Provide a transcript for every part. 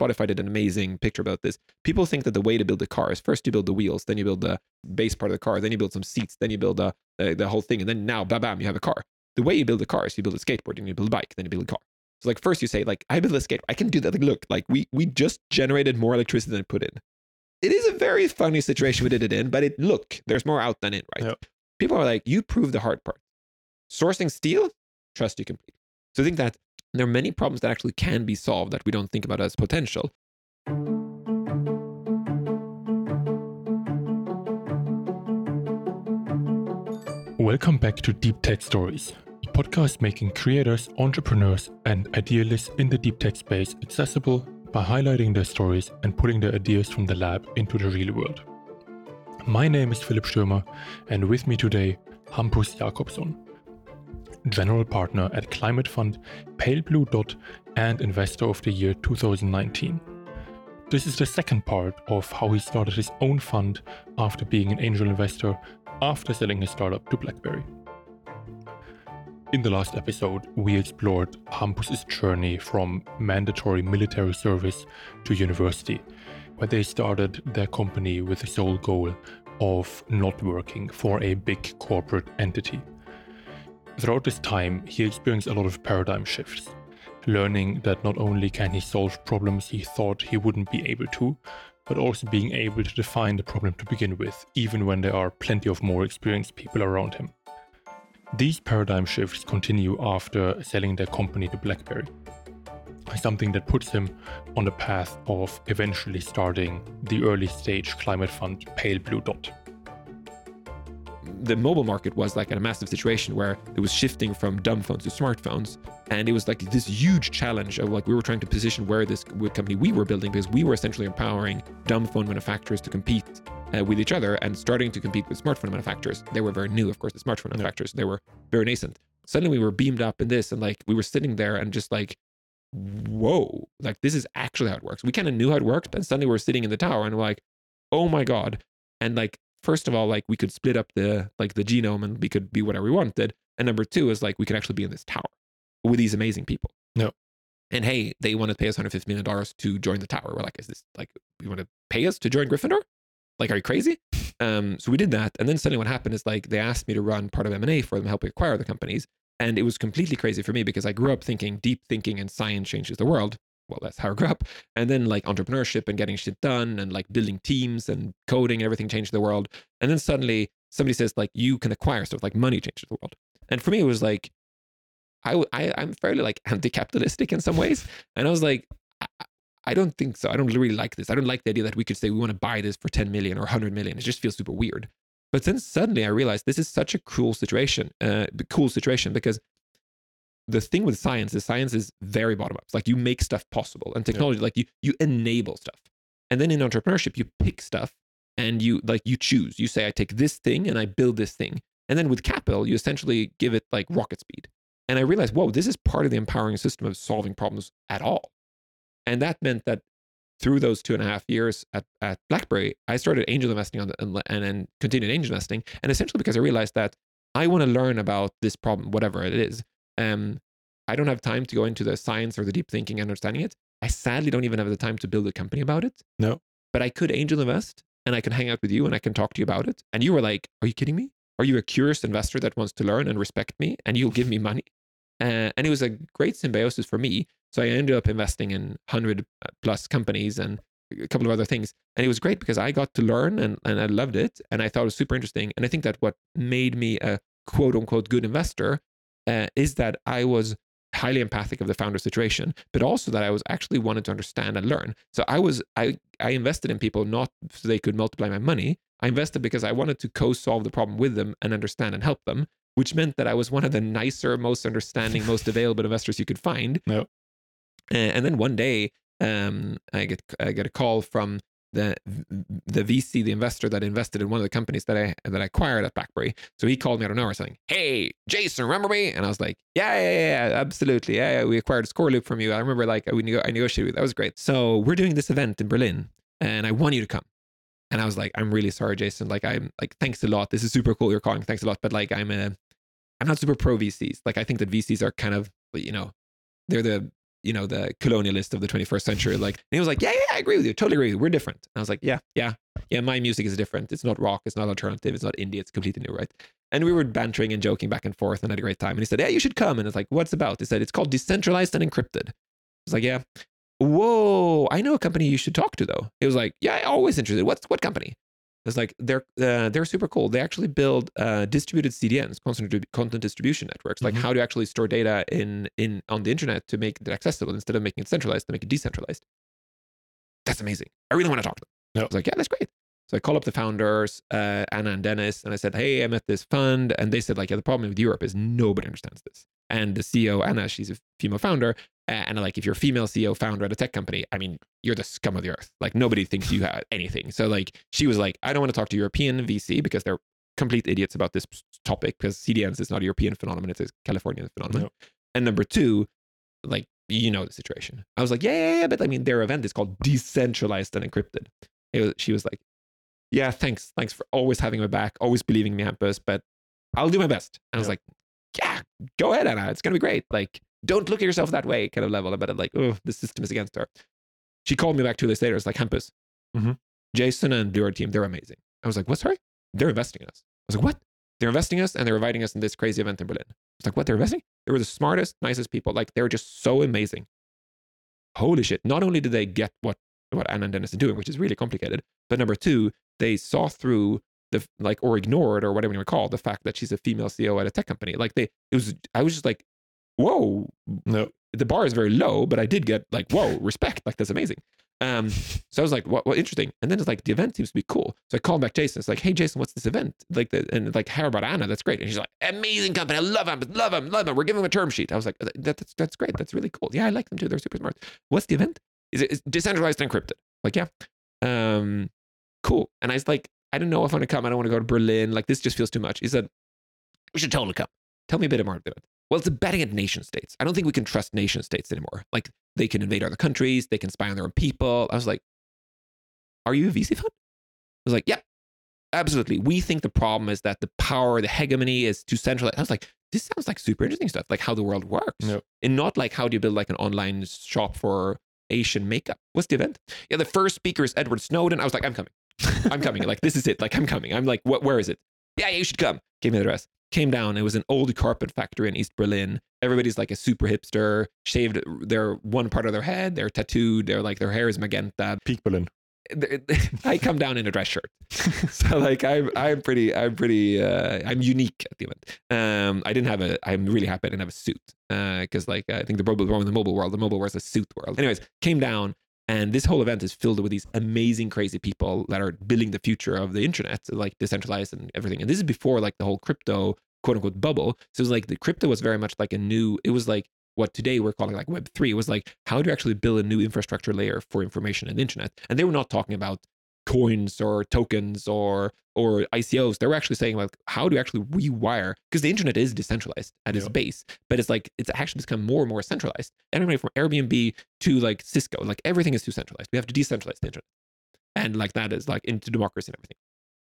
Spotify did an amazing picture about this. People think that the way to build a car is first you build the wheels, then you build the base part of the car, then you build some seats, then you build the, uh, the whole thing, and then now, bam, bam, you have a car. The way you build a car is you build a skateboard, and you build a bike, then you build a car. So like first you say like I build a skateboard, I can do that. Like look, like we we just generated more electricity than it put in. It is a very funny situation we did it in, but it look there's more out than in, right? Yep. People are like, you prove the hard part. Sourcing steel, trust you completely. So I think that there are many problems that actually can be solved that we don't think about as potential. Welcome back to Deep Tech Stories, a podcast making creators, entrepreneurs, and idealists in the deep tech space accessible by highlighting their stories and putting their ideas from the lab into the real world. My name is Philipp Stürmer, and with me today, Hampus Jakobsson, General Partner at Climate Fund, Pale Blue Dot, and Investor of the Year 2019. This is the second part of how he started his own fund after being an angel investor after selling his startup to BlackBerry. In the last episode, we explored Hampus's journey from mandatory military service to university, where they started their company with the sole goal of not working for a big corporate entity. Throughout this time, he experienced a lot of paradigm shifts, learning that not only can he solve problems he thought he wouldn't be able to, but also being able to define the problem to begin with, even when there are plenty of more experienced people around him. These paradigm shifts continue after selling their company to BlackBerry, something that puts him on the path of eventually starting the early stage climate fund Pale Blue Dot the mobile market was like in a massive situation where it was shifting from dumb phones to smartphones. And it was like this huge challenge of like we were trying to position where this company we were building because we were essentially empowering dumb phone manufacturers to compete uh, with each other and starting to compete with smartphone manufacturers. They were very new of course the smartphone manufacturers. They were very nascent. Suddenly we were beamed up in this and like we were sitting there and just like whoa like this is actually how it works. We kind of knew how it worked and suddenly we're sitting in the tower and we're like oh my god. And like first of all, like we could split up the like the genome and we could be whatever we wanted. And number two is like we could actually be in this tower with these amazing people. No. And hey, they want to pay us $150 million to join the tower. We're like, is this like you want to pay us to join Gryffindor? Like, are you crazy? Um, so we did that. And then suddenly what happened is like they asked me to run part of M&A for them, helping acquire the companies. And it was completely crazy for me because I grew up thinking deep thinking and science changes the world well, that's how I grew up. And then like entrepreneurship and getting shit done and like building teams and coding and everything changed the world. And then suddenly somebody says like you can acquire stuff like money changes the world. And for me, it was like, I, I I'm fairly like anti-capitalistic in some ways. And I was like, I, I don't think so. I don't really like this. I don't like the idea that we could say we want to buy this for 10 million or 100 million. It just feels super weird. But then suddenly I realized this is such a cool situation, uh, cool situation because the thing with science is science is very bottom up. It's like you make stuff possible and technology, yeah. like you you enable stuff. And then in entrepreneurship, you pick stuff and you like you choose. You say, I take this thing and I build this thing. And then with capital, you essentially give it like rocket speed. And I realized, whoa, this is part of the empowering system of solving problems at all. And that meant that through those two and a half years at, at BlackBerry, I started angel investing on the, and, and then continued angel investing. And essentially because I realized that I want to learn about this problem, whatever it is. Um, I don't have time to go into the science or the deep thinking and understanding it. I sadly don't even have the time to build a company about it. No. But I could angel invest and I can hang out with you and I can talk to you about it. And you were like, Are you kidding me? Are you a curious investor that wants to learn and respect me and you'll give me money? Uh, and it was a great symbiosis for me. So I ended up investing in 100 plus companies and a couple of other things. And it was great because I got to learn and, and I loved it. And I thought it was super interesting. And I think that what made me a quote unquote good investor uh, is that I was highly empathic of the founder situation, but also that I was actually wanted to understand and learn. So I was I I invested in people not so they could multiply my money. I invested because I wanted to co-solve the problem with them and understand and help them, which meant that I was one of the nicer, most understanding, most available investors you could find. No. And then one day, um, I get I get a call from the the VC, the investor that invested in one of the companies that I that I acquired at BlackBerry. So he called me out of nowhere saying, "Hey, Jason, remember me?" And I was like, "Yeah, yeah, yeah, absolutely. Yeah, yeah, we acquired Scoreloop from you. I remember like we I negotiated with. That was great. So we're doing this event in Berlin, and I want you to come." And I was like, "I'm really sorry, Jason. Like, I'm like, thanks a lot. This is super cool. You're calling. Thanks a lot. But like, I'm a, I'm not super pro VCs. Like, I think that VCs are kind of, you know, they're the you know, the colonialist of the 21st century. Like, and he was like, yeah, yeah, I agree with you. Totally agree you. We're different. And I was like, yeah, yeah, yeah. My music is different. It's not rock. It's not alternative. It's not indie. It's completely new, right? And we were bantering and joking back and forth and had a great time. And he said, yeah, you should come. And it's like, what's about? He said, it's called decentralized and encrypted. I was like, yeah. Whoa, I know a company you should talk to though. He was like, yeah, I always interested. What's what company? It's like they're uh, they're super cool. They actually build uh, distributed CDNs, content, content distribution networks. Like Mhm. how to actually store data in in on the internet to make it accessible instead of making it centralized to make it decentralized. That's amazing. I really want to talk to them. Yeah. I was like, yeah, that's great. So I call up the founders, uh, Anna and Dennis, and I said, hey, I'm at this fund, and they said like, yeah, the problem with Europe is nobody understands this. And the CEO Anna, she's a female founder, and like if you're a female CEO founder at a tech company, I mean, you're the scum of the earth. Like nobody thinks you have anything. So like she was like, I don't want to talk to European VC because they're complete idiots about this topic because CDNs is not a European phenomenon, it's a Californian phenomenon. No. And number two, like you know the situation. I was like, yeah, yeah, yeah, but I mean their event is called decentralized and encrypted. It was, she was like, yeah, thanks, thanks for always having my back, always believing me, Hampus, but I'll do my best. And I was like, yeah, go ahead, Anna. It's gonna be great. Like, don't look at yourself that way, kind of level. But I'm like, oh, the system is against her. She called me back two days later. It's like, Hampus, Mhm. Jason and Art team, they're amazing. I was like, what? Sorry, they're investing in us. I was like, what? They're investing in us and they're inviting us in this crazy event in Berlin. I was like, what? They're investing? They were the smartest, nicest people. Like, they were just so amazing. Holy shit! Not only did they get what what Anna and Dennis are doing, which is really complicated, but number two, they saw through the like or ignored or whatever you would call the fact that she's a female CEO at a tech company. Like they, it was. I was just like, whoa, No. the bar is very low, but I did get like, whoa, respect. Like that's amazing. Um, so I was like, what, what interesting. And then it's like the event seems to be cool. So I called back Jason. It's like, hey Jason, what's this event? Like the, and like how about Anna? That's great. And she's like, amazing company. I love them, love them, love them. We're giving them a term sheet. I was like, that, that's that's great. That's really cool. Yeah, I like them too. They're super smart. What's the event? Is it is decentralized and encrypted? Like, yeah. Um, cool. And I was like, I don't know if I want to come. I don't want to go to Berlin. Like this just feels too much. He said, we should totally come. Tell me a bit more about it. Well, it's a betting at nation states. I don't think we can trust nation states anymore. Like they can invade other countries, they can spy on their own people. I was like, Are you a VC fund? I was like, Yeah, absolutely. We think the problem is that the power, the hegemony is too centralized. I was like, This sounds like super interesting stuff, like how the world works. No. And not like how do you build like an online shop for Asian makeup. What's the event? Yeah, the first speaker is Edward Snowden. I was like, I'm coming. I'm coming. like, this is it. Like, I'm coming. I'm like, what, where is it? Yeah, yeah, you should come. Give me the address. Came down. It was an old carpet factory in East Berlin. Everybody's like a super hipster, shaved their one part of their head. They're tattooed. They're like, their hair is magenta. Peak Berlin. I come down in a dress shirt. so like I'm I'm pretty I'm pretty uh I'm unique at the event. Um I didn't have a I'm really happy I didn't have a suit. Uh because like I think the mobile the mobile world, the mobile world is a suit world. Anyways, came down and this whole event is filled with these amazing crazy people that are building the future of the internet, like decentralized and everything. And this is before like the whole crypto quote unquote bubble. So it was like the crypto was very much like a new it was like what today we're calling like Web three It was like how do you actually build a new infrastructure layer for information and internet? And they were not talking about coins or tokens or or ICOs. They were actually saying like how do you actually rewire because the internet is decentralized at its Yeah. base, but it's like it's actually become more and more centralized. Everybody from Airbnb to like Cisco, like everything is too centralized. We have to decentralize the internet, and like that is like into democracy and everything.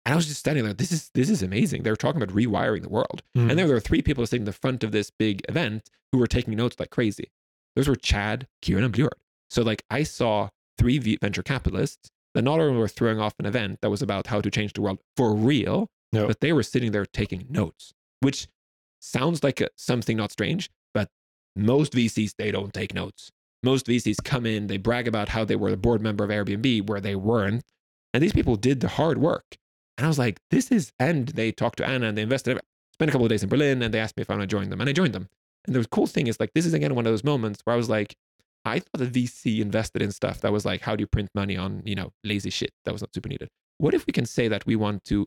And I was just standing there. This is this is amazing. They're talking about rewiring the world. Mm. And there were three people sitting in the front of this big event who were taking notes like crazy. Those were Chad, Kieran, and BlueYard. So like I saw three venture capitalists that not only were throwing off an event that was about how to change the world for real, No. but they were sitting there taking notes, which sounds like a, something not strange, but most VCs they don't take notes. Most VCs come in, they brag about how they were the board member of Airbnb where they weren't, and these people did the hard work. And I was like, this is, and they talked to Anna and they invested, spent a couple of days in Berlin and they asked me if I want to join them. And I joined them. And the cool thing is like, this is again one of those moments where I was like, I thought the VC invested in stuff that was like, how do you print money on, you know, lazy shit that was not super needed? What if we can say that we want to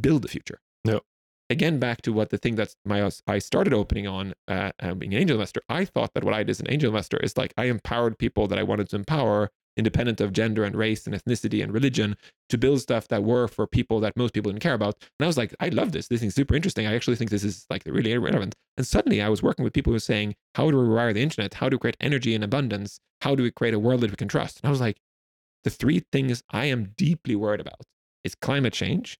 build the future? No. Again, back to what the thing that my I started opening on uh, uh, being an angel investor. I thought that what I did as an angel investor is like I empowered people that I wanted to empower, independent of gender and race and ethnicity and religion, to build stuff that were for people that most people didn't care about. And I was like, I love this. This is super interesting. I actually think this is like really relevant. And suddenly I was working with people who were saying, how do we rewire the internet? How do we create energy and abundance? How do we create a world that we can trust? And I was like, the three things I am deeply worried about is climate change,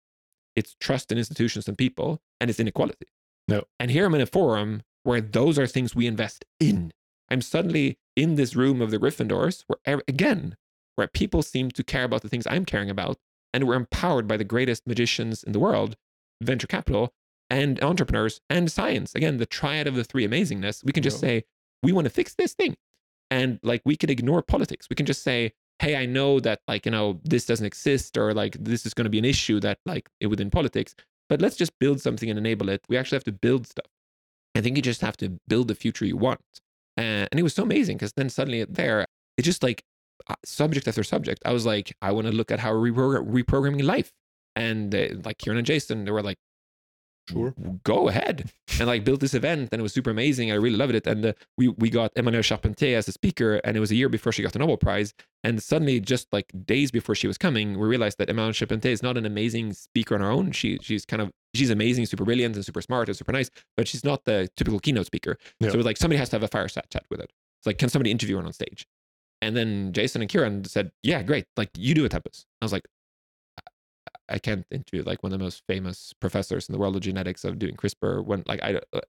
it's trust in institutions and people, and it's inequality. No. And here I'm in a forum where those are things we invest in. I'm suddenly in this room of the Gryffindors where, again, where people seem to care about the things I'm caring about. And we're empowered by the greatest magicians in the world, venture capital, and entrepreneurs and science. Again, the triad of the three amazingness. We can just Yeah. say, we want to fix this thing. And like, we can ignore politics. We can just say, hey, I know that like, you know, this doesn't exist or like this is going to be an issue that like within politics, but let's just build something and enable it. We actually have to build stuff. I think you just have to build the future you want. Uh, and it was so amazing because then suddenly there, it just like uh, subject after subject. I was like, I want to look at how reprogramming life. And uh, like Kieran and Jason, they were like, Sure. go ahead. And like built this event and it was super amazing. I really loved it. And uh, we we got Emmanuelle Charpentier as a speaker and it was a year before she got the nobel prize. And suddenly just like days before she was coming we realized that Emmanuelle Charpentier is not an amazing speaker on her own. She she's kind of she's amazing super brilliant and super smart and super nice but she's not the typical keynote speaker. Yeah. so it was like somebody has to have a fireside chat with it. It's like can somebody interview her on stage? And then jason and kieran said yeah great. Like you do it Hampus i was like I can't interview like one of the most famous professors in the world of genetics of doing CRISPR when like I uh,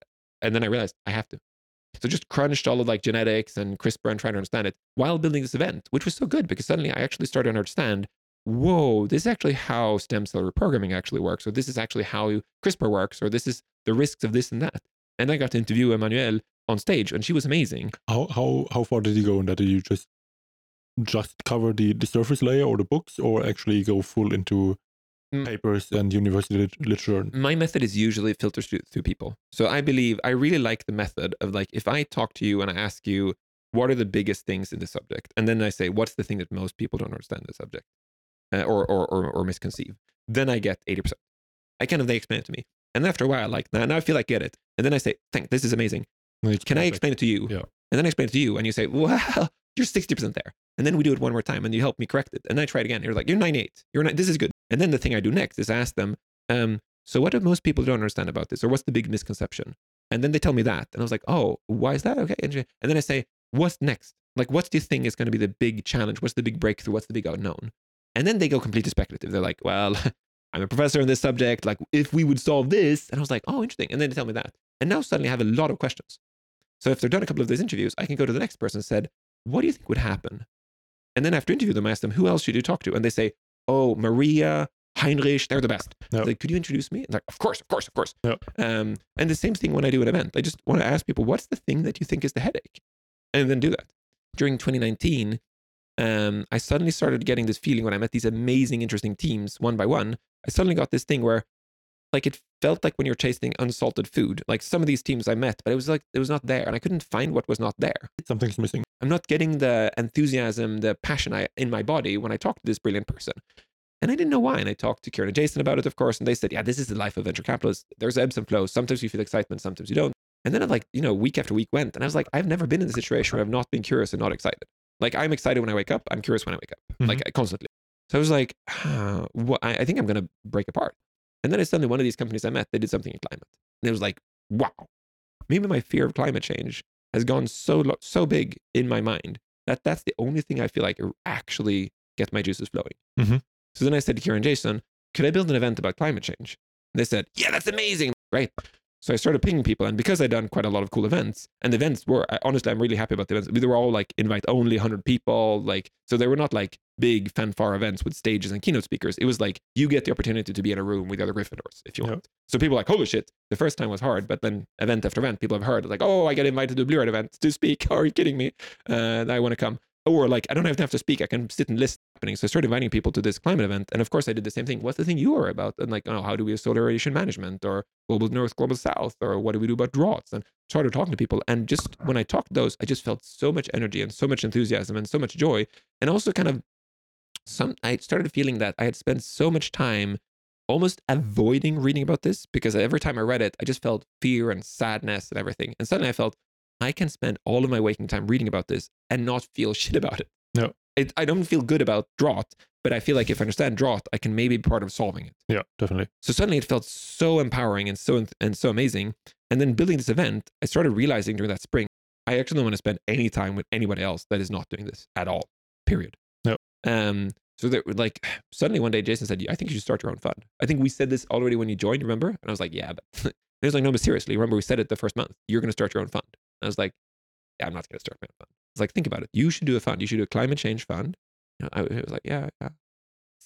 and then I realized I have to. So just crunched all of like genetics and CRISPR and trying to understand it while building this event, which was so good because suddenly I actually started to understand, whoa, this is actually how stem cell reprogramming actually works, or this is actually how CRISPR works, or this is the risks of this and that. And I got to interview Emmanuelle on stage and she was amazing. How how how far did you go in that? Did you just just cover the, the surface layer or the books, or actually go full into. Papers and university lit- literature? my method is usually filters through, through people. So I believe I really like the method of like if I talk to you and I ask you what are the biggest things in the subject, and then I say what's the thing that most people don't understand the subject, uh, or, or or or misconceive, then I get eighty percent. I kind of they explain it to me, and after a while, like now, now I feel like I get it, and then I say, "Thank, this is amazing. Can I explain it to you?" Yeah. And then I explain it to you, and you say, "Well, you're sixty percent there." And then we do it one more time, and you help me correct it, and I try it again. You're like, "You're ninety eight. You're not. This is good." And then the thing I do next is ask them, um, "So what do most people don't understand about this, or what's the big misconception?" And then they tell me that, and I was like, "Oh, why is that?" Okay, and then I say, "What's next? Like, what do you think is going to be the big challenge? What's the big breakthrough? What's the big unknown?" And then they go completely speculative. They're like, "Well." I'm a professor in this subject. Like, if we would solve this, and I was like, "Oh, interesting." And then they tell me that, and now suddenly I have a lot of questions. So if they're done a couple of those interviews, I can go to the next person and said, "What do you think would happen?" And then after interview them, I ask them, "Who else should you talk to?" And they say, "Oh, Maria, Heinrich, they're the best." Yeah. Like, could you introduce me? And like, of course, of course, of course. Yeah. Um, and the same thing when I do an event. I just want to ask people, "What's the thing that you think is the headache?" And then do that. During 2019, um, I suddenly started getting this feeling when I met these amazing, interesting teams one by one. I suddenly got this thing where, like, it felt like when you're tasting unsalted food. Like some of these teams I met, but it was like it was not there, and I couldn't find what was not there. Something's missing. I'm not getting the enthusiasm, the passion I, in my body when I talk to this brilliant person. And I didn't know why. And I talked to Kieran and Jason about it, of course, and they said, yeah, this is the life of venture capitalists. There's ebbs and flows. Sometimes you feel excitement, sometimes you don't. And then, I'm like, you know, week after week went, and I was like, I've never been in a situation where I've not been curious and not excited. Like, I'm excited when I wake up. I'm curious when I wake up, like constantly. So I was like, ah, what, I, I think I'm going to break apart. And then I suddenly, one of these companies I met, they did something in climate. And it was like, wow, maybe my fear of climate change has gone so lo- so big in my mind that that's the only thing I feel like actually get my juices flowing. Mhm. So then I said to Kieran and Jason, could I build an event about climate change? And they said, yeah, that's amazing. Right. So I started pinging people. And because I'd done quite a lot of cool events, and the events were, honestly, I'm really happy about the events. They were all like invite only 100 people. Like, so they were not like big fanfare events with stages and keynote speakers. It was like you get the opportunity to be in a room with the other Gryffindors if you Yeah. want. So people were like, holy shit. The first time was hard, but then event after event, people have heard like, oh, I get invited to a BlueYard event to speak. Are you kidding me? Uh, I want to come. Or like, I don't have to have to speak. I can sit and listen happening. So I started inviting people to this climate event. And of course, I did the same thing. What's the thing you are about? And like, oh, how do we do solar radiation management or global north, global south? Or what do we do about droughts? And started talking to people. And just when I talked to those, I just felt so much energy and so much enthusiasm and so much joy. And also kind of some, I started feeling that I had spent so much time almost avoiding reading about this because every time I read it, I just felt fear and sadness and everything. And suddenly I felt I can spend all of my waking time reading about this and not feel shit about it. No. It, I don't feel good about drought, but I feel like if I understand drought, I can maybe be part of solving it. Yeah, definitely. So suddenly it felt so empowering and so and so amazing. And then building this event, I started realizing during that spring, I actually don't want to spend any time with anybody else that is not doing this at all. Period. No. Um. So there, like, suddenly one day, Jason said, "I think you should start your own fund." I think we said this already when you joined. Remember? And I was like, "Yeah," but he was like, "No, but seriously, remember we said it the first month. You're going to start your own fund." And I was like, yeah, I'm not going to start my own fund. It's like, think about it. You should do a fund. You should do a climate change fund. I was like, yeah, yeah.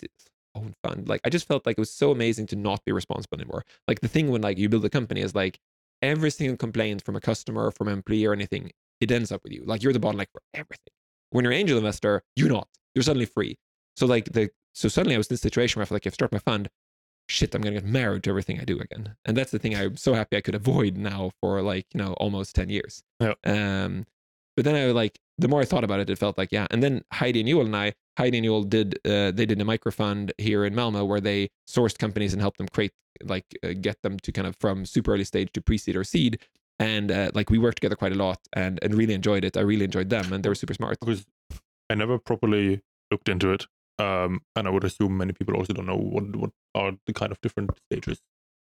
It's own fund. Like, I just felt like it was so amazing to not be responsible anymore. Like the thing when like you build a company is like every single complaint from a customer, from an employee or anything, it ends up with you. Like you're the bottleneck for everything. When you're an angel investor, you're not. You're suddenly free. So like the so suddenly I was in this situation where I felt like if I start my fund, shit, I'm gonna get married to everything I do again. And that's the thing I'm so happy I could avoid now for like, you know, almost 10 years. Yeah. Um but then I like the more I thought about it, it felt like, yeah. And then Heidi and Joel and I, Heidi and Joel did uh, they did a microfund here in Malmo where they sourced companies and helped them create like uh, get them to kind of from super early stage to pre-seed or seed. And uh, like we worked together quite a lot and and really enjoyed it. I really enjoyed them and they were super smart. because I never properly looked into it. Um, and I would assume many people also don't know what what are the kind of different stages.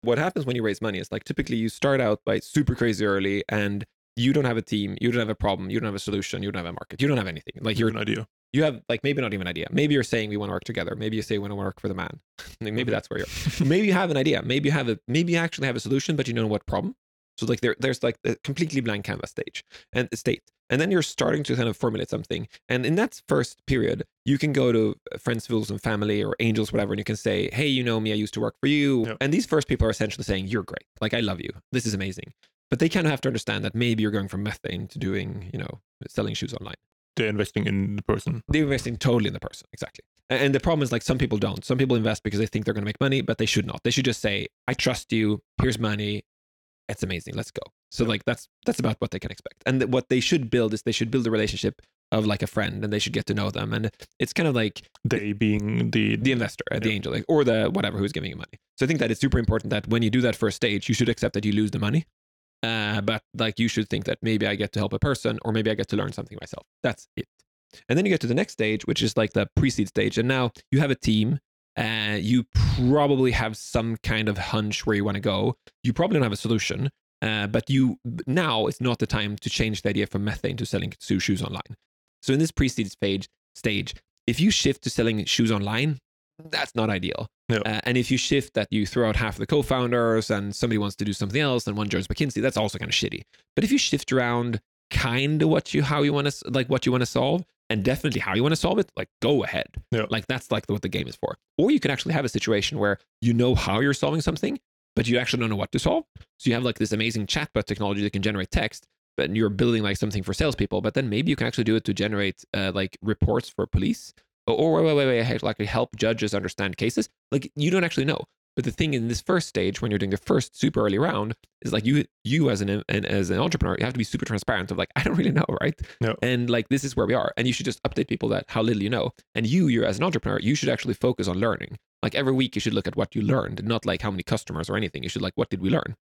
what happens when you raise money is like typically you start out by super crazy early and you don't have a team, you don't have a problem, you don't have a solution, you don't have a market, you don't have anything. Like You you're have an idea. you have like maybe not even an idea. Maybe you're saying we want to work together. Maybe you say we want to work for the man. Maybe that's where you're. maybe you have an idea. Maybe you have a maybe you actually have a solution, but you don't know what problem. So like there there's like a completely blank canvas stage and uh, state. And then you're starting to kind of formulate something. And in that first period, you can go to uh, friends, fools, and family or angels, whatever, and you can say, Hey, you know me, I used to work for you. Yep. And these first people are essentially saying, You're great. Like I love you. This is amazing. But they kind of have to understand that maybe you're going from methane to doing, you know, selling shoes online They're investing in the person. they're investing totally in the person exactly and the problem is like some people don't some people invest because they think they're going to make money but they should not they should just say i trust you here's money it's amazing let's go. So like that's that's about what they can expect. And th- what they should build is they should build a relationship of like a friend and they should get to know them. And it's kind of like They being the the investor uh, the angel like, or the whatever who's giving you money. So i think that it's super important that when you do that first stage you should accept that you lose the money. Uh, but like you should think that maybe i get to help a person or maybe i get to learn something myself. That's it. And then you get to the next stage which is like the pre-seed stage. And now you have a team uh, you probably have some kind of hunch where you want to go. You probably don't have a solution uh, but you now it's not the time to change the idea from methane to selling shoes online. So in this pre-seed stage stage if you shift to selling shoes online that's not ideal. No. uh, and if you shift that you throw out half of the co-founders and somebody wants to do something else and one joins mckinsey that's also kind of shitty. But if you shift around kind of what you how you want to like what you want to solve and definitely how you want to solve it like go ahead Yeah. like that's like what the game is for or you can actually have a situation where you know how you're solving something but you actually don't know what to solve so you have like this amazing chatbot technology that can generate text but you're building like something for salespeople but then maybe you can actually do it to generate uh, like reports for police or, or wait, wait, wait, wait, like help judges understand cases. Like you don't actually know. But the thing in this first stage, when you're doing the first super early round, is like you, you as an, an as an entrepreneur, you have to be super transparent of like I don't really know, right? No. And like this is where we are, and you should just update people that how little you know. And you, you're as an entrepreneur, you should actually focus on learning. Like every week, you should look at what you learned, not like how many customers or anything. You should like what did we learn.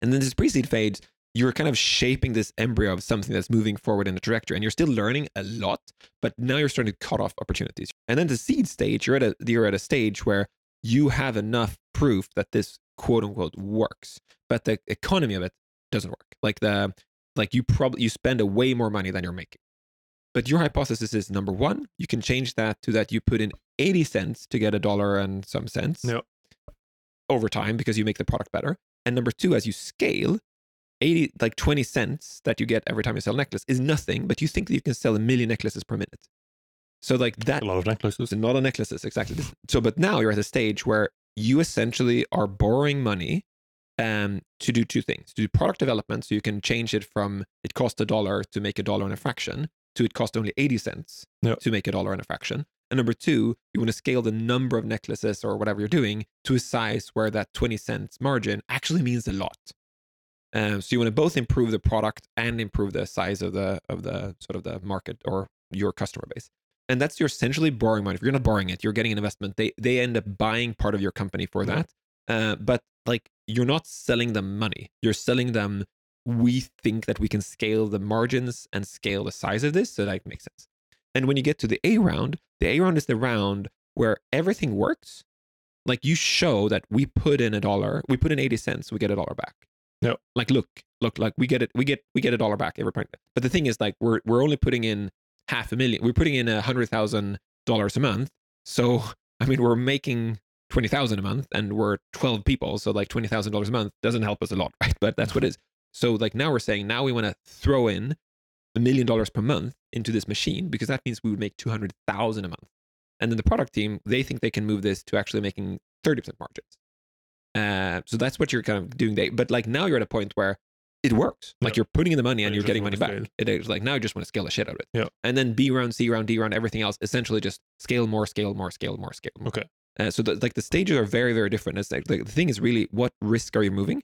And then this pre-seed phase, you're kind of shaping this embryo of something that's moving forward in a trajectory, and you're still learning a lot but now you're starting to cut off opportunities. And then the seed stage, you're at a you're at a stage where you have enough proof that this quote unquote works, but the economy of it doesn't work. Like the like you probably you spend a way more money than you're making. But your hypothesis is number one, you can change that to that you put in 80 cents to get a dollar and some cents Yeah. over time because you make the product better. And number two, as you scale, 80 like 20 cents that you get every time you sell a necklace is nothing, but you think that you can sell a million necklaces per minute. So like that a lot of necklaces. so not on necklaces, exactly. So, but now you're at a stage where you essentially are borrowing money um, to do two things: to do product development, so you can change it from it cost a dollar to make a dollar and a fraction to it cost only eighty cents Yeah. to make a dollar and a fraction. And number two, you want to scale the number of necklaces or whatever you're doing to a size where that twenty cents margin actually means a lot. Um, so you want to both improve the product and improve the size of the of the sort of the market or your customer base and that's you're essentially borrowing money. If you're not borrowing it, you're getting an investment. They they end up buying part of your company for Yeah. that. Uh, but like you're not selling them money. You're selling them. We think that we can scale the margins and scale the size of this, so that makes sense. And when you get to the A round, the A round is the round where everything works. Like you show that we put in a dollar, we put in eighty cents, we get a dollar back. No, Like look, look, like we get it, we get we get a dollar back every point. But the thing is, like we're we're only putting in half a million. We're putting in a hundred thousand dollars a month. So I mean, we're making twenty thousand a month, and we're twelve people. So like twenty thousand dollars a month doesn't help us a lot, right? But that's what it is. So like now we're saying now we want to throw in a million dollars per month into this machine because that means we would make 200,000 a month. And then the product team, they think they can move this to actually making 30% margins. Uh, so that's what you're kind of doing. There. But like now you're at a point where it works. Like Yeah. you're putting in the money and And you you're getting money back. It is like now you just want to scale the shit out of it. Yeah. And then B round, C round, D round, everything else, essentially just scale more, scale more, scale more, scale more. Okay. Uh, so the, like the stages are very, very different. It's like, like the thing is really what risk are you moving,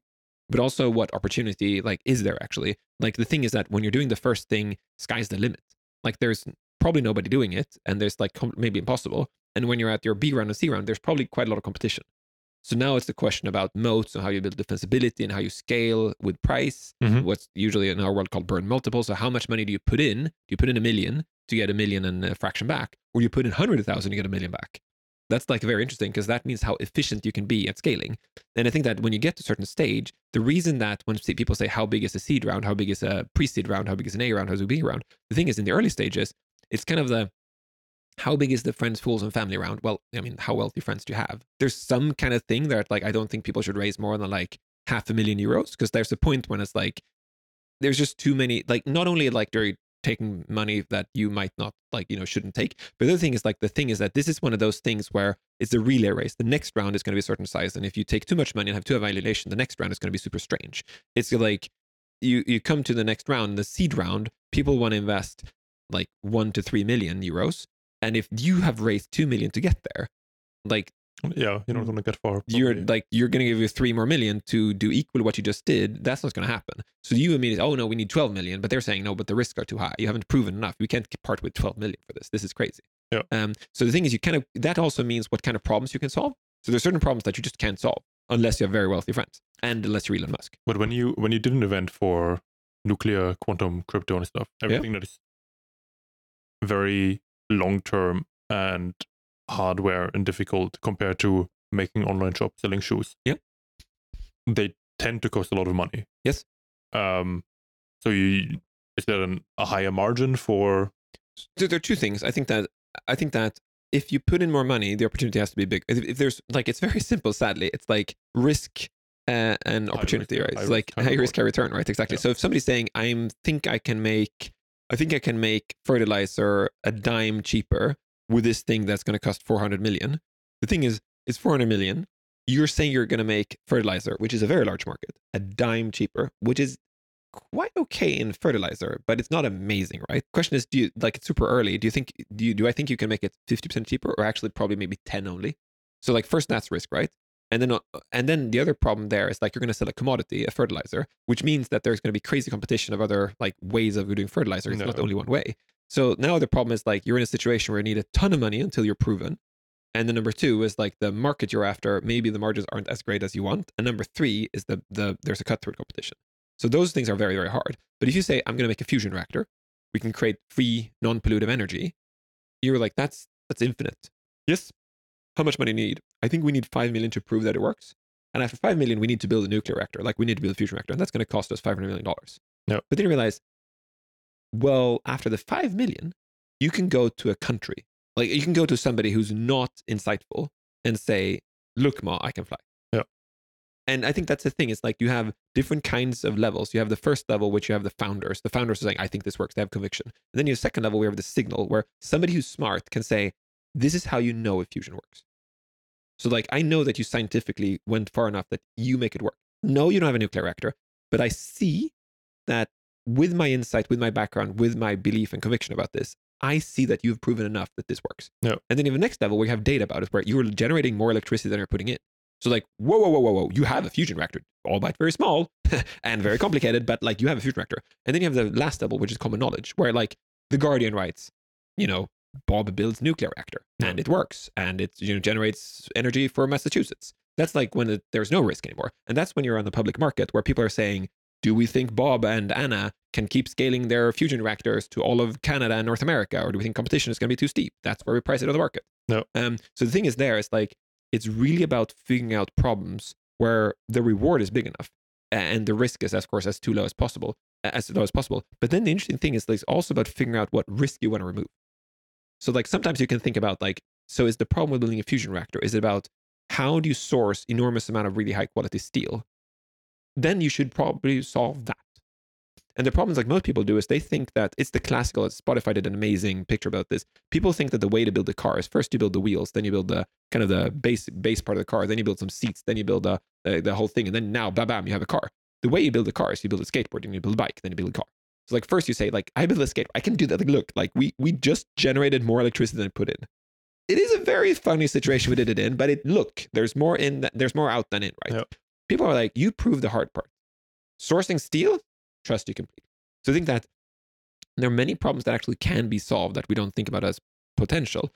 but also what opportunity like is there actually. Like the thing is that when you're doing the first thing, sky's the limit. Like there's probably nobody doing it, and there's like com- maybe impossible. And when you're at your B round and C round, there's probably quite a lot of competition. So now it's the question about moats and how you build defensibility and how you scale with price. Mhm. What's usually in our world called burn multiple. So how much money do you put in? Do you put in a million to get a million and a fraction back, or you put in hundred thousand to get a million back? That's like very interesting because that means how efficient you can be at scaling. And I think that when you get to a certain stage, the reason that when people say how big is a seed round, how big is a pre-seed round, how big is an A round, how big is a B round, the thing is in the early stages, it's kind of the how big is the friends, fools, and family round? Well, I mean, how wealthy friends do you have? There's some kind of thing that like I don't think people should raise more than like half a million euros because there's a point when it's like there's just too many like not only like they're taking money that you might not like you know shouldn't take but the other thing is like the thing is that this is one of those things where it's a relay race the next round is going to be a certain size and if you take too much money and have too evaluation the next round is going to be super strange it's like you you come to the next round the seed round people want to invest like one to three million euros and if you have raised two million to get there like Yeah, you're not going to get far. you're like you're going to give you three more million to do equal what you just did that's not going to happen. So you immediately oh no we need 12 million but they're saying no but the risks are too high. You haven't proven enough. We can't part with 12 million for this. This is crazy. Yeah. um so the thing is you kind of that also means what kind of problems you can solve. So there's certain problems that you just can't solve unless you have very wealthy friends and unless you're Elon Musk. But when you when you did an event for nuclear quantum crypto and stuff, everything that is very long term and hardware and difficult compared to making online shop selling shoes. Yeah. They tend to cost a lot of money. Yes. Um so you is there an, a higher margin for there are two things i think that i think that if you put in more money the opportunity has to be big if, if there's like it's very simple sadly it's like risk uh, and opportunity risk, right high it's risk, like high high risk high return right exactly Yeah. so if somebody's saying i think i can make i think i can make fertilizer a dime cheaper with this thing that's going to cost 400 million the thing is it's 400 million you're saying you're going to make fertilizer which is a very large market a dime cheaper which is quite okay in fertilizer, but it's not amazing, right? Question is, do you like it's super early? Do you think do you do I think you can make it fifty percent cheaper, or actually probably maybe ten only? So like first that's risk, right? And then uh, and then the other problem there is like you're going to sell a commodity, a fertilizer, which means that there's going to be crazy competition of other like ways of doing fertilizer. It's not No. only one way. So now the problem is like you're in a situation where you need a ton of money until you're proven. And then number two is like the market you're after, maybe the margins aren't as great as you want. And number three is the the there's a cutthroat competition. So those things are very, very hard. But if you say, I'm going to make a fusion reactor, we can create free, non-pollutive energy, you're like, that's that's infinite. Yes. How much money do you need? I think we need five million to prove that it works. And after five million, we need to build a nuclear reactor. Like we need to build a fusion reactor. And that's going to cost us five hundred million dollars. No. But then you realize, well, after the five million, you can go to a country. Like you can go to somebody who's not insightful and say, look, Ma, I can fly. Yeah. And I think that's the thing. It's like you have different kinds of levels. You have the first level, which you have the founders. The founders are saying, I think this works. They have conviction. And then you have second level, we have the signal, where somebody who's smart can say, this is how you know if fusion works. So, like, I know that you scientifically went far enough that you make it work. No, you don't have a nuclear reactor, but I see that with my insight, with my background, with my belief and conviction about this, I see that you've proven enough that this works. Yeah. And then you have the next level where you have data about it, where you're generating more electricity than you're putting in. So like, whoa, whoa, whoa, whoa, whoa, you have a fusion reactor, albeit very small and very complicated, but like you have a fusion reactor. And then you have the last level, which is common knowledge, where like the Guardian writes, you know, Bob builds nuclear reactor and Yeah. it works and it you know generates energy for Massachusetts. That's like when it, there's no risk anymore. And that's when you're on the public market where people are saying, do we think Bob and Anna can keep scaling their fusion reactors to all of Canada and North America? Or do we think competition is going to be too steep? That's where we price it on the market. No. Um, so the thing is there, it's like, it's really about figuring out problems where the reward is big enough and the risk is, of course, as too low as possible, as low as possible. But then the interesting thing is like, it's also about figuring out what risk you want to remove. So like sometimes you can think about like, so is the problem with building a fusion reactor, is it about how do you source enormous amount of really high quality steel then you should probably solve that. And the problems, like most people do, is they think that it's the classical. Spotify did an amazing picture about this. People think that the way to build a car is first you build the wheels, then you build the kind of the base base part of the car, then you build some seats, then you build the the, the whole thing, and then now, bam, bam, you have a car. The way you build a car is you build a skateboard, and you build a bike, then you build a car. So like first you say like I build a skateboard, I can do that. Like look, like we we just generated more electricity than I put in. It is a very funny situation we did it in, but it look there's more in that there's more out than in, right? Yep. People are like, you prove the hard part. Sourcing steel, trust you completely. So I think that there are many problems that actually can be solved that we don't think about as potential.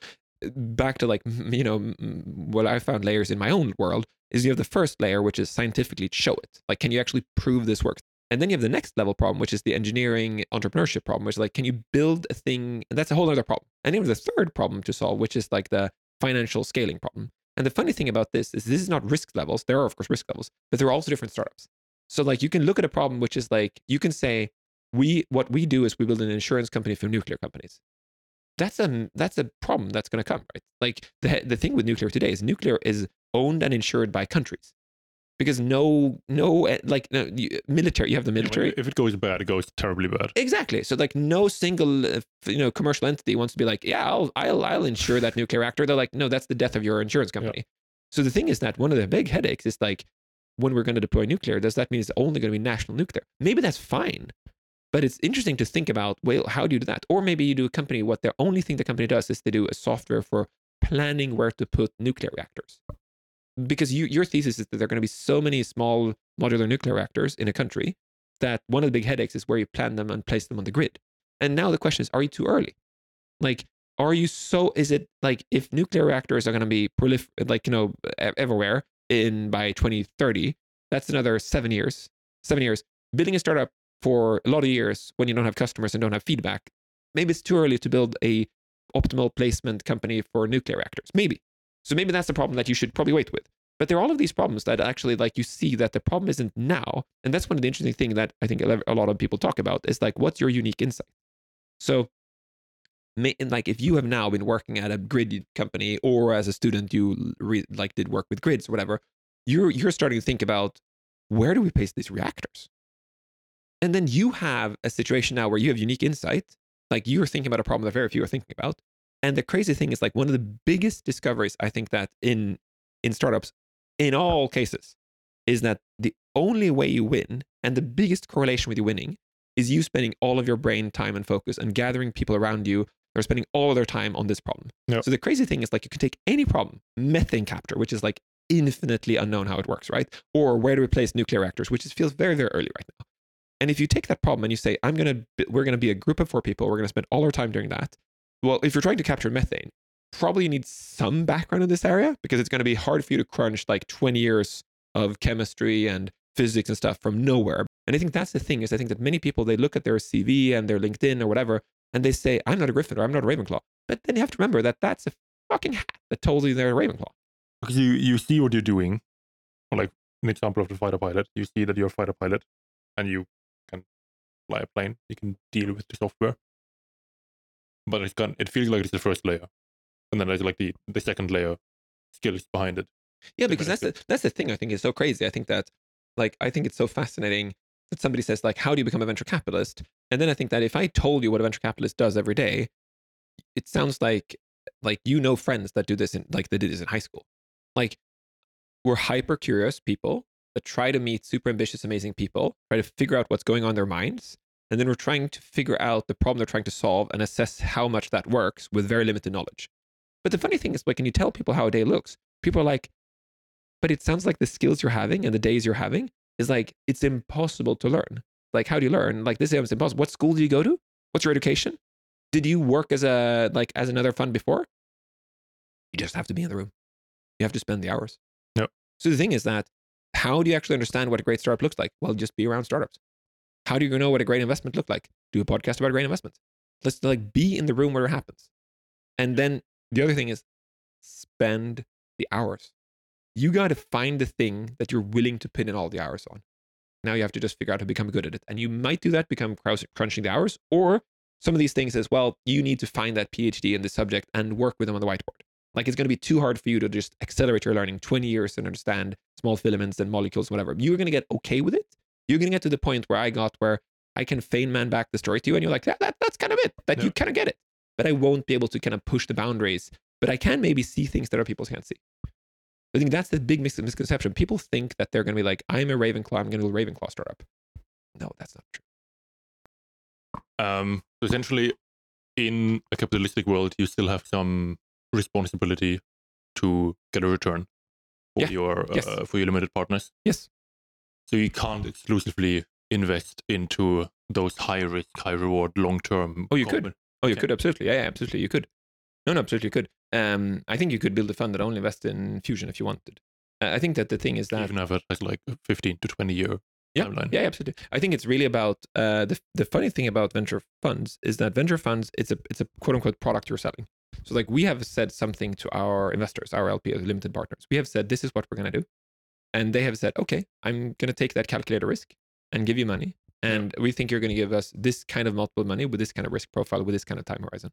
Back to like, you know, what I found layers in my own world is you have the first layer, which is scientifically show it. Like, can you actually prove this works? And then you have the next level problem, which is the engineering entrepreneurship problem, which is like, can you build a thing? And that's a whole other problem. And then you have the third problem to solve, which is like the financial scaling problem. And the funny thing about this is this is not risk levels. There are, of course, risk levels, but there are also different startups. So like you can look at a problem which is like you can say, we what we do is we build an insurance company for nuclear companies. That's a that's a problem that's going to come, right? Like the the thing with nuclear today is nuclear is owned and insured by countries because no no eh, like no, you, military you have the military. If it goes bad, it goes terribly bad. exactly. So like no single uh, you know commercial entity wants to be like yeah I'll I'll I'll insure that nuclear reactor they're like no that's the death of your insurance company. So the thing is that one of the big headaches is like when we're going to deploy nuclear does that mean it's only going to be national nuclear? Maybe that's fine but it's interesting to think about well how do you do that? Or maybe you do a company what the only thing the company does is they do a software for planning where to put nuclear reactors because you, your thesis is that there are going to be so many small modular nuclear reactors in a country that one of the big headaches is where you plan them and place them on the grid. And now the question is, are you too early? Like, are you so? Is it like if nuclear reactors are going to be prolif like you know everywhere in by 2030? That's another seven years. Seven years building a startup for a lot of years when you don't have customers and don't have feedback. Maybe it's too early to build a optimal placement company for nuclear reactors. Maybe. So maybe that's the problem that you should probably wait with. But there are all of these problems that actually, like, you see that the problem isn't now. And that's one of the interesting things that I think a lot of people talk about is like, what's your unique insight? So, like, if you have now been working at a grid company or as a student, you re, like did work with grids or whatever, you're, you're starting to think about where do we place these reactors? And then you have a situation now where you have unique insight. Like, you're thinking about a problem that very few are thinking about. And the crazy thing is like one of the biggest discoveries I think that in in startups in all cases is that the only way you win and the biggest correlation with you winning is you spending all of your brain time and focus and gathering people around you that are spending all of their time on this problem. Yep. So the crazy thing is like you can take any problem, methane capture, which is like infinitely unknown how it works, right? Or where to replace nuclear reactors, which is, feels very, very early right now. And if you take that problem and you say, I'm gonna we're gonna be a group of four people, we're gonna spend all our time doing that, well, if you're trying to capture methane, probably you need some background in this area because it's going to be hard for you to crunch like 20 years of chemistry and physics and stuff from nowhere. And I think that's the thing is I think that many people they look at their CV and their LinkedIn or whatever and they say I'm not a Gryffindor, I'm not a Ravenclaw. But then you have to remember that that's a fucking hat that tells you they're a Ravenclaw. Because you, you see what you're doing, like an example of the fighter pilot, you see that you're a fighter pilot and you can fly a plane, you can deal with the software. But it's gone, it feels like it's the first layer. And then there's like the, the second layer skills behind it. Yeah, because that's the that's the thing I think is so crazy. I think that like I think it's so fascinating that somebody says like how do you become a venture capitalist? And then I think that if I told you what a venture capitalist does every day, it sounds like like you know friends that do this in like they did this in high school. Like we're hyper curious people that try to meet super ambitious, amazing people, try to figure out what's going on in their minds. And then we're trying to figure out the problem they're trying to solve and assess how much that works with very limited knowledge. But the funny thing is, like, when you tell people how a day looks, people are like, but it sounds like the skills you're having and the days you're having is like, it's impossible to learn. Like, how do you learn? Like, this is impossible. What school do you go to? What's your education? Did you work as a, like, as another fund before? You just have to be in the room. You have to spend the hours. Yep. So the thing is that how do you actually understand what a great startup looks like? Well, just be around startups. How do you know what a great investment looks like? Do a podcast about a great investment. Let's like be in the room where it happens. And then the other thing is spend the hours. You got to find the thing that you're willing to pin in all the hours on. Now you have to just figure out how to become good at it. And you might do that, become crunching the hours, or some of these things as well, you need to find that PhD in the subject and work with them on the whiteboard. Like it's going to be too hard for you to just accelerate your learning 20 years and understand small filaments and molecules, whatever. You're going to get okay with it. You're going to get to the point where I got where I can Feynman man back the story to you and you're like, yeah, that, that's kind of it. That Yeah. you kind of get it. But I won't be able to kind of push the boundaries. But I can maybe see things that other people can't see. I think that's the big mis- misconception. People think that they're going to be like, I'm a Ravenclaw, I'm going to do a Ravenclaw startup. No, that's not true. Um, so essentially, in a capitalistic world, you still have some responsibility to get a return for Yeah. your uh, Yes. for your limited partners. Yes. So you can't exclusively invest into those high risk, high reward, long term. Oh, you could. Oh, you Okay. could absolutely. Yeah, yeah, absolutely. You could. No, no, absolutely, you could. Um, I think you could build a fund that only invests in fusion if you wanted. Uh, I think that the thing is that Even have it as like a fifteen to twenty year yeah, timeline. yeah, absolutely. I think it's really about uh, the the funny thing about venture funds is that venture funds it's a it's a quote unquote product you're selling. So like we have said something to our investors, our LP, limited partners. We have said this is what we're gonna do, and they have said, okay, I'm gonna take that calculator risk and give you money, and we think you're gonna give us this kind of multiple money with this kind of risk profile with this kind of time horizon.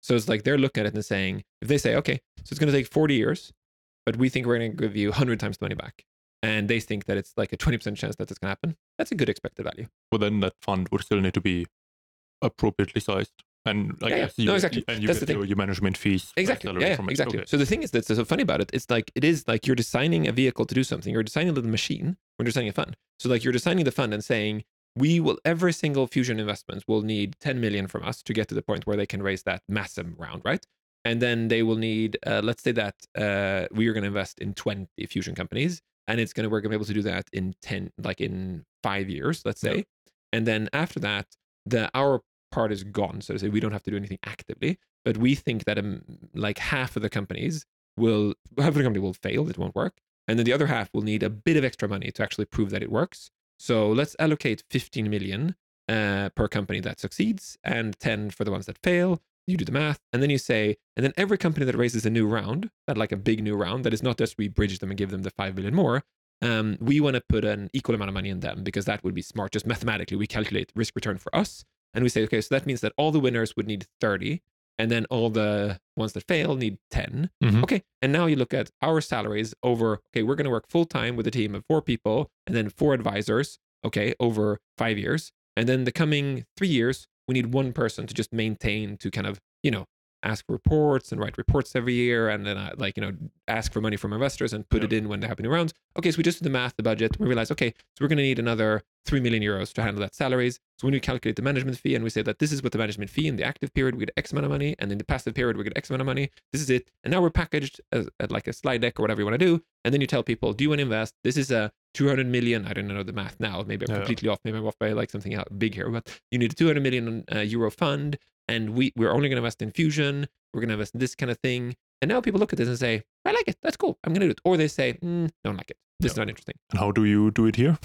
So it's like they're looking at it and saying, if they say, okay, so it's gonna take 40 years, but we think we're gonna give you 100 times the money back and they think that it's like a 20% chance that it's going to happen, that's a good expected value. Well, then that fund would still need to be appropriately sized. And I Yeah, yeah. you, No, exactly. and you That's get the thing. your, management fees. Exactly. Yeah, yeah, exactly. Okay. So the thing is that's so funny about it. It's like it is like you're designing a vehicle to do something. You're designing a little machine when you're designing a fund. So like you're designing the fund and saying we will every single fusion investment will need 10 million from us to get to the point where they can raise that massive round, right? And then they will need, uh, let's say that uh, we are going to invest in 20 fusion companies, and it's going to we're going to be able to do that in 10, like in five years, let's say. Yeah. And then after that, the our part is gone, so to say. We don't have to do anything actively, but we think that um, like half of the companies will half of the company will fail, it won't work, and then the other half will need a bit of extra money to actually prove that it works. So let's allocate 15 million uh, per company that succeeds and 10 for the ones that fail. You do the math, and then you say, and then every company that raises a new round, that like a big new round, that is not just we bridge them and give them the 5 million more. Um, we want to put an equal amount of money in them because that would be smart. Just mathematically, we calculate risk return for us, and we say, okay, so that means that all the winners would need 30, and then all the ones that fail need 10. Mhm. Okay, and now you look at our salaries over, okay, we're going to work full time with a team of four people and then four advisors, okay, over five years. And then the coming three years, we need one person to just maintain, to kind of, you know, ask for reports and write reports every year and then uh, like, you know, ask for money from investors and put Yeah. it in when they have new rounds. Okay, so we just did the math, the budget. We realized, okay, so we're going to need another 3 million euros to handle that salaries. So when we calculate the management fee and we say that this is what the management fee in the active period, we get X amount of money, and in the passive period, we get X amount of money. This is it. And now we're packaged as, at like a slide deck or whatever you want to do. And then you tell people, do you want to invest? This is a 200 million. I don't know the math now. Maybe I'm Yeah. completely off. Maybe I'm off by like something big here, but you need a 200 million uh, euro fund. And we, we're only going to invest in fusion. We're going to invest in this kind of thing. And now people look at this and say, I like it. That's cool. I'm going to do it. Or they say, mm, don't like it. This is not interesting. And how do you do it here?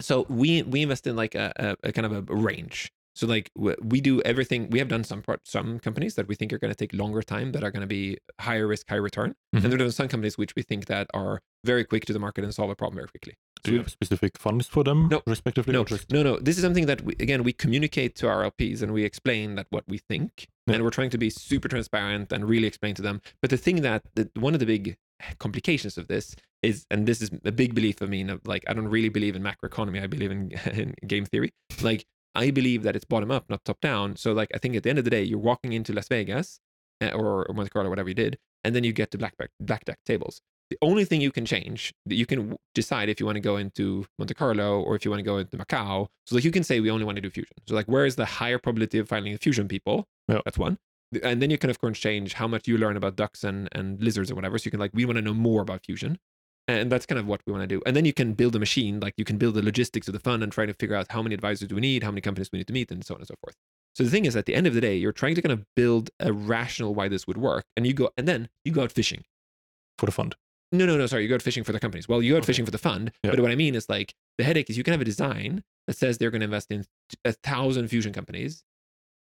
So we we invest in like a, a, a kind of a range. So like we do everything. We have done some part, some companies that we think are going to take longer time, that are going to be higher risk, high return, Mhm. and there are some companies which we think that are very quick to the market and solve a problem very quickly. Do you have specific funds for them, No. respectively? No, just no, no. This is something that we, again we communicate to our LPs and we explain that what we think, Yeah. and we're trying to be super transparent and really explain to them. But the thing that the, one of the big complications of this is, and this is a big belief of me, of like I don't really believe in macroeconomy. I believe in, in game theory. Like I believe that it's bottom up, not top down. So like I think at the end of the day, you're walking into Las Vegas uh, or, or Monte Carlo, whatever you did, and then you get to blackjack blackjack tables. The only thing you can change, that you can decide if you want to go into Monte Carlo or if you want to go into Macau. So like you can say we only want to do fusion. So like where is the higher probability of finding a fusion people? Yeah. That's one. And then you can of course change how much you learn about ducks and, and lizards and whatever. So you can like we want to know more about fusion. And that's kind of what we want to do. And then you can build a machine, like you can build the logistics of the fund and try to figure out how many advisors do we need, how many companies we need to meet, and so on and so forth. So the thing is, at the end of the day, you're trying to kind of build a rational why this would work, and you go, and then you go out fishing. for the fund? No, no, no. Sorry, you go out fishing for the companies. Well, you go out Okay. fishing for the fund. Yeah. But what I mean is like the headache is you can have a design that says they're going to invest in a thousand fusion companies,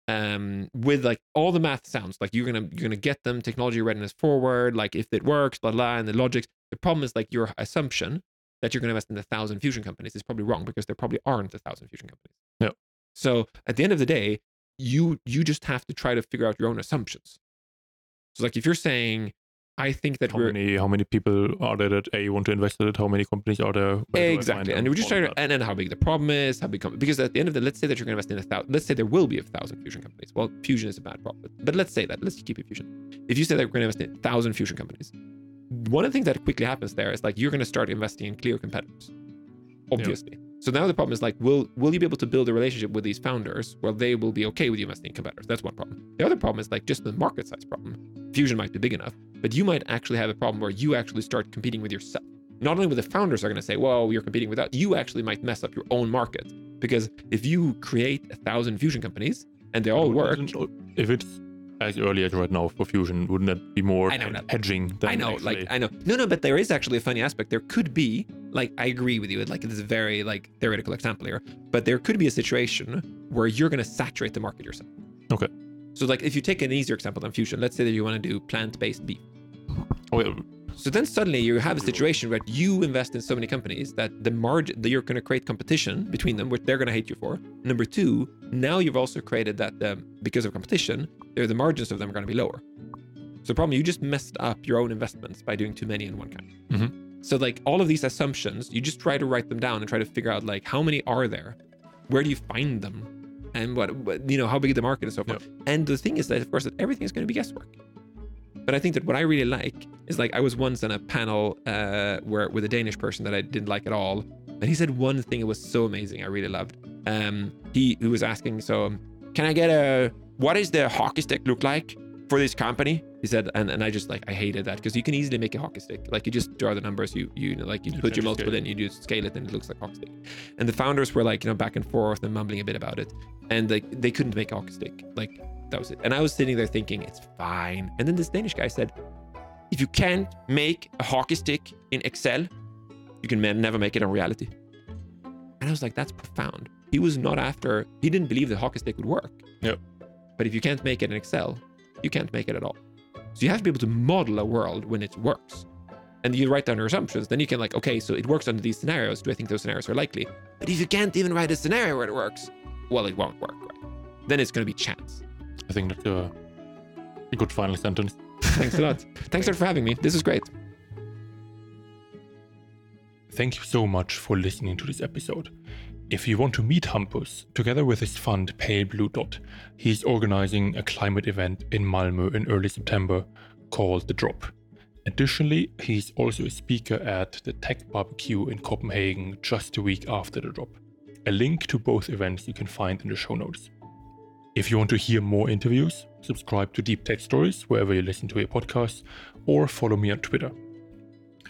um, with like all the math sounds like you're gonna you're gonna get them technology readiness forward, like if it works, blah blah, and the logics. The problem is like your assumption that you're going to invest in a thousand fusion companies is probably wrong because there probably aren't a thousand fusion companies. No. So at the end of the day, you you just have to try to figure out your own assumptions. So like if you're saying, I think that How we're many how many people are there that A you want to invest in it? How many companies are there? Where do I find exactly, and we just try to, and then how big the problem is, how big because at the end of the, let's say that you're going to invest in a thousand. Let's say there will be a thousand fusion companies. Well, fusion is a bad problem, but let's say that. Let's keep it fusion. If you say that we're going to invest in a thousand fusion companies, one of the things that quickly happens there is like you're going to start investing in clear competitors, obviously. So now the problem is like, will will you be able to build a relationship with these founders where they will be okay with you investing in competitors? That's one problem. The other problem is like just the market size problem. Fusion might be big enough, but you might actually have a problem where you actually start competing with yourself. Not only with the founders are going to say, well, you're competing with us, you actually might mess up your own market. Because if you create a thousand fusion companies and they all work, If it's as early as right now for fusion, wouldn't that be more I know hedging than I know, actually- like I know. No, no, but there is actually a funny aspect. There could be, like, I agree with you. Like, it is a very like theoretical example here, but there could be a situation where you're going to saturate the market yourself. Okay. So, like, if you take an easier example than fusion, let's say that you want to do plant-based beef. Oh, yeah. So then suddenly you have a situation where you invest in so many companies that the margin that you're going to create competition between them, which they're going to hate you for. Number two, now you've also created that um, because of competition, the margins of them are going to be lower. So the problem you just messed up your own investments by doing too many in one kind. Mhm. So like all of these assumptions, you just try to write them down and try to figure out like how many are there, where do you find them, and what, what you know how big the market is so forth. And the thing is that of course that everything is going to be guesswork. But I think that what I really like is like I was once on a panel uh, where with a Danish person that I didn't like at all, and he said one thing that was so amazing. I really loved. Um, he who was asking, so can I get a what does the hockey stick look like for this company? He said, and, and I just like I hated that because you can easily make a hockey stick. Like you just draw the numbers, you you know, like you, You put your multiple in, you just scale it, and it looks like hockey stick. And the founders were like you know back and forth and mumbling a bit about it, and like they couldn't make a hockey stick. Like that was it. And I was sitting there thinking it's fine. And then this Danish guy said, if you can't make a hockey stick in Excel, you can never make it in reality. And I was like, that's profound. He was not after, he didn't believe the hockey stick would work. Yep. But if you can't make it in Excel, you can't make it at all. So you have to be able to model a world when it works. And you write down your assumptions, then you can like, okay, so it works under these scenarios. Do I think those scenarios are likely? But if you can't even write a scenario where it works, well, it won't work, right? Then it's going to be chance. I think that's a, a good final sentence. Thanks a lot. Thanks a lot for having me. This is great. Thank you so much for listening to this episode. If you want to meet Hampus, together with his fund Pale Blue Dot, he is organizing a climate event in Malmö in early September called The Drop. Additionally, he's also a speaker at the Tech Barbecue in Copenhagen just a week after The Drop. A link to both events you can find in the show notes. If you want to hear more interviews, subscribe to Deep Tech Stories wherever you listen to your podcasts, or follow me on Twitter.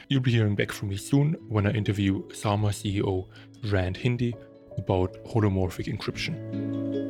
You'll be hearing back from me soon when I interview Zama CEO Rand Hindi about homomorphic encryption.